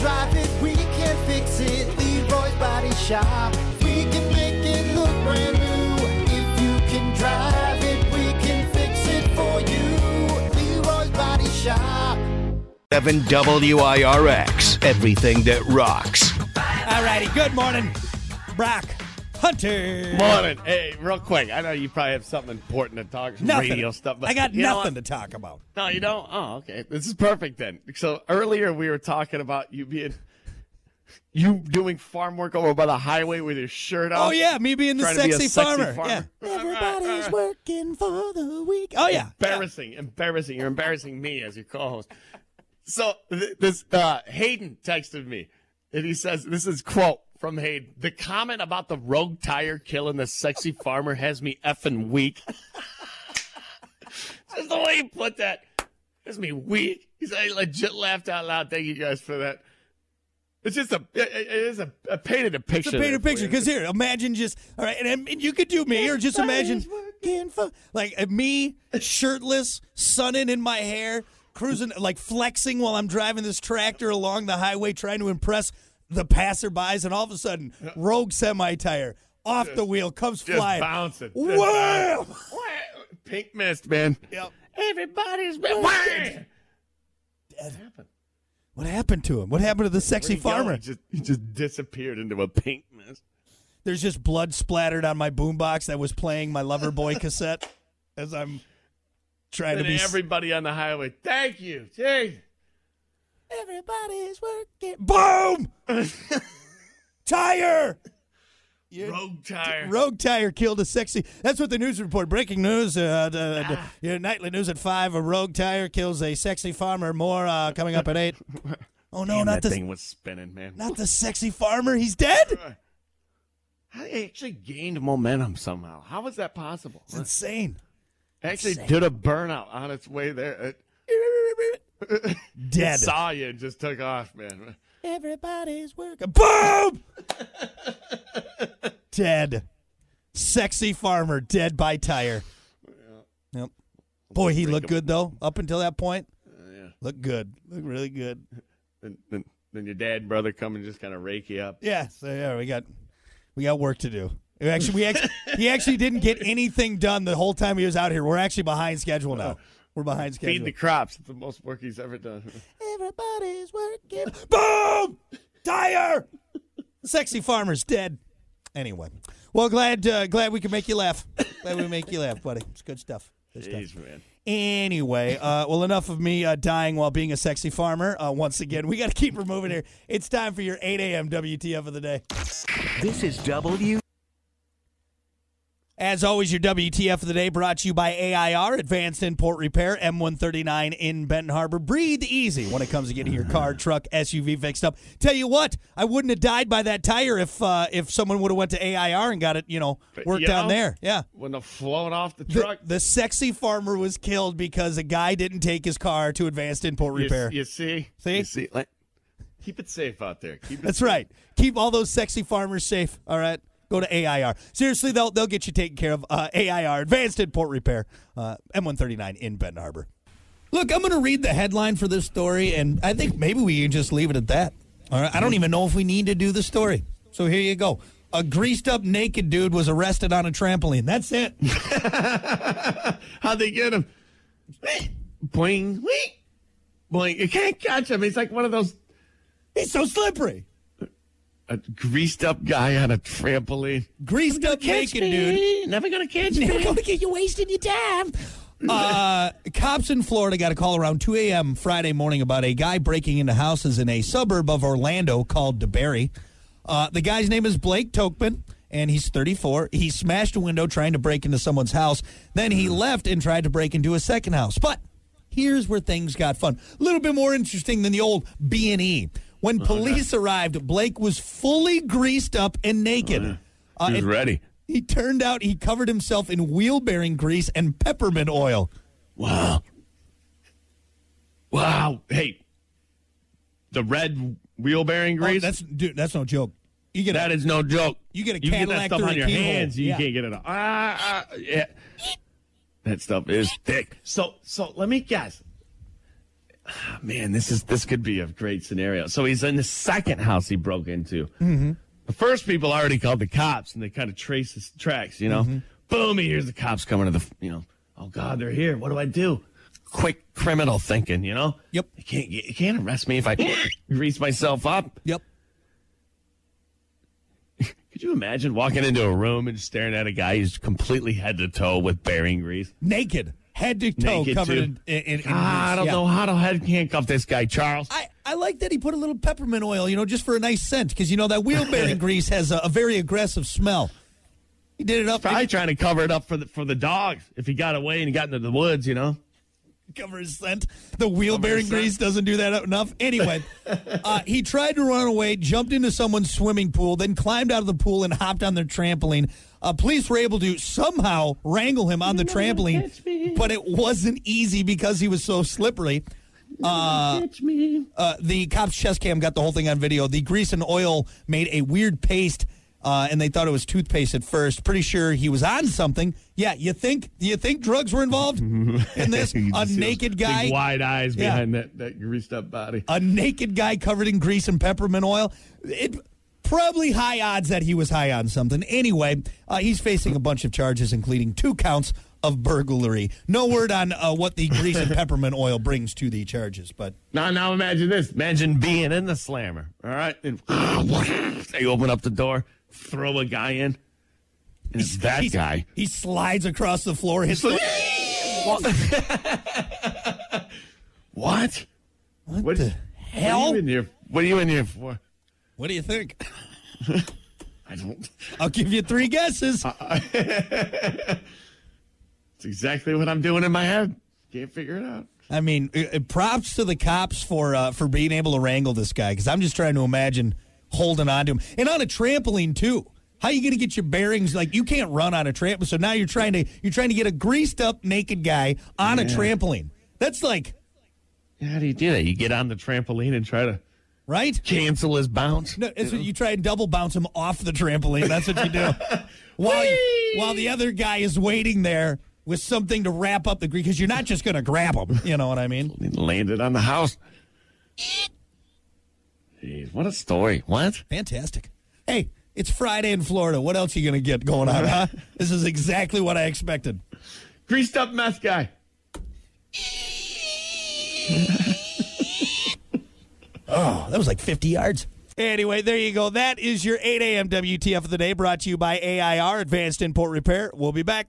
drive it, we can fix it. Leroy's Body Shop. We can make it look brand new. If you can drive it, we can fix it for you. Leroy's Body Shop. 7 WIRX. Everything that rocks. All righty. Good morning, Brock Hunter. Morning. Hey, real quick. I know you probably have something important to talk, some Nothing. radio stuff. But I got nothing to talk about. No, you don't. Oh, okay. This is perfect then. So earlier we were talking about you being, you doing farm work over by the highway with your shirt off. Oh yeah, me being the to be sexy, sexy farmer. farmer. Yeah. Everybody's working for the week. Oh yeah. yeah. embarrassing, embarrassing. You're embarrassing me as your co-host. So th- this uh, Hayden texted me, and he says, "This is quote from Hayden. The comment about the rogue tire killing the sexy farmer has me effing weak. Just the way he put that has me weak. He said, I legit laughed out loud. Thank you guys for that. It's just a, it, it is a painted a picture. It's a painted picture because here, imagine just all right, and, and you could do me, or just imagine for like uh, me, shirtless, sunning in my hair, cruising like flexing while I'm driving this tractor along the highway, trying to impress the passerbys, and all of a sudden, rogue semi tire off the wheel comes just flying. bouncing. Just. Pink mist, man. Yep. Everybody's been. What happened? What happened to him? What happened to the sexy Where'd he go? farmer? He just, he just disappeared into a pink mist. There's just blood splattered on my boombox that was playing my Loverboy cassette as I'm trying to be. everybody on the highway. Thank you. Jay. Everybody's working. Boom! Tire! Your Rogue tire. Rogue tire killed a sexy. That's what the news report. Breaking news. Uh, the, the- your nightly news at five. A rogue tire kills a sexy farmer. More uh, coming up at eight. Oh no, Damn, not that the thing was spinning, man. not the sexy farmer. He's dead. I actually gained momentum somehow. How was that possible? It's insane. actually did a burnout on its way there. Dead. you and just took off, man. Everybody's working. Boom! dead. Sexy farmer dead by tire. Yep. Boy, he looked good though. Up until that point, uh, Yeah. looked good. Looked really good. Then, then, then your dad and brother come and just kind of rake you up. Yeah. So yeah, we got we got work to do. We actually, we actually, he actually didn't get anything done the whole time he was out here. We're actually behind schedule now. We're behind schedule. Feed the crops. It's the most work he's ever done. Everybody's working. Boom! Tire! Sexy farmer's dead. Anyway, well, glad uh, glad we could make you laugh. Glad we make you laugh, buddy. It's good stuff. Good stuff. Man. Anyway, uh, well, enough of me uh, dying while being a sexy farmer. Uh, once again, we got to keep her moving here. It's time for your 8 a.m. WTF of the day. This is W. As always, your WTF of the day brought to you by AIR, Advanced Import Repair, M139 in Benton Harbor. Breathe easy when it comes to getting your car, truck, SUV fixed up. Tell you what, I wouldn't have died by that tire if uh, if someone would have went to AIR and got it, you know, worked you down know, there. Yeah. When the flown off the The, truck. the sexy farmer was killed because a guy didn't take his car to Advanced Import Repair. you see? See? You see? Like, keep it safe out there. Keep it That's right. Keep all those sexy farmers safe. All right. Go to AIR. Seriously, they'll they'll get you taken care of. Uh, AIR, Advanced Import Repair, uh, M139 in Benton Harbor. Look, I'm going to read the headline for this story, and I think maybe we can just leave it at that. All right. I don't even know if we need to do the story. So here you go. A greased up naked dude was arrested on a trampoline. That's it. How'd they get him? Boing, wee, boing. You can't catch him. He's like one of those He's so slippery. A greased up guy on a trampoline. Greased up naked dude. Never gonna catch me. Never gonna get you wasting your time. Uh, cops in Florida got a call around 2 a.m. Friday morning about a guy breaking into houses in a suburb of Orlando called DeBary. Uh, the guy's name is Blake Tokman, and he's 34. He smashed a window trying to break into someone's house. Then he left and tried to break into a second house. But here's where things got fun. A little bit more interesting than the old B&E. When police arrived, Blake was fully greased up and naked. Uh, He was and- ready. he turned out he covered himself in wheel bearing grease and peppermint oil. Wow. Wow. Hey, the red wheel bearing Oh, grease. that's dude, that's no joke. You get that a, is no joke. You get a you get that Cadillac stuff on your keyhole. hands. You Yeah. can't get it. on. Ah, ah, yeah. That stuff is thick. So, so let me guess. Man, this is this could be a great scenario. So he's in the second house he broke into. Mm-hmm. The first people already called the cops, and they kind of trace his tracks. You know, boom, he hears the cops coming to the. You know, oh God, they're here. What do I do? Quick criminal thinking. You know. Yep. You can't you can't arrest me if I grease myself up. Yep. Could you imagine walking into a room and staring at a guy who's completely head to toe with bearing grease? Naked, head to toe, Naked, covered too. in, in, in I don't know how to head handcuff this guy, Charles. I, I like that he put a little peppermint oil, you know, just for a nice scent, because you know that wheel bearing grease has a, a very aggressive smell. He did it up Probably trying to cover it up for the for the dogs if he got away and he got into the woods, you know. cover his scent. The wheel Cover bearing his grease scent. doesn't do that enough. Anyway, uh, he tried to run away, jumped into someone's swimming pool, then climbed out of the pool and hopped on their trampoline. Uh, police were able to somehow wrangle him on the trampoline, but it wasn't easy because he was so slippery. Uh, uh, the cops' chest cam got the whole thing on video. The grease and oil made a weird paste, uh, and they thought it was toothpaste at first. Pretty sure he was on something. Yeah, you think you think drugs were involved in this? A just see naked big guy, wide eyes Yeah. behind that, that greased up body. a naked guy covered in grease and peppermint oil. It probably high odds that he was high on something. Anyway, uh, he's facing a bunch of charges, including two counts of burglary. No word on uh, what the grease and peppermint oil brings to the charges, but Now, now imagine this. Imagine being in the slammer. All right, and they open up the door, throw a guy in, and it's that he's- guy. he slides across the floor. His foot. What? What, What, the what are hell? you in here? What are you in here for? What do you think? I don't. I'll give you three guesses. It's exactly what I'm doing in my head. Can't figure it out. I mean, props to the cops for uh, for being able to wrangle this guy because I'm just trying to imagine holding on to him and on a trampoline too. How you going to get your bearings? Like you can't run on a trampoline, so now you're trying to you're trying to get a greased up naked guy on a trampoline. That's like How do you do that? You get on the trampoline and try to right. cancel his bounce. No, it's what you try and double bounce him off the trampoline. That's what you do. while Whee! while the other guy is waiting there with something to wrap up the grease because you're not just going to grab him. You know what I mean? He landed on the house. Jeez, what a story. What? Fantastic. Hey, it's Friday in Florida. What else are you going to get going on, huh? This is exactly what I expected. Greased up meth guy. Oh, that was like 50 yards. Anyway, there you go. That is your 8 a.m. WTF of the day brought to you by AIR, Advanced Import Repair. We'll be back.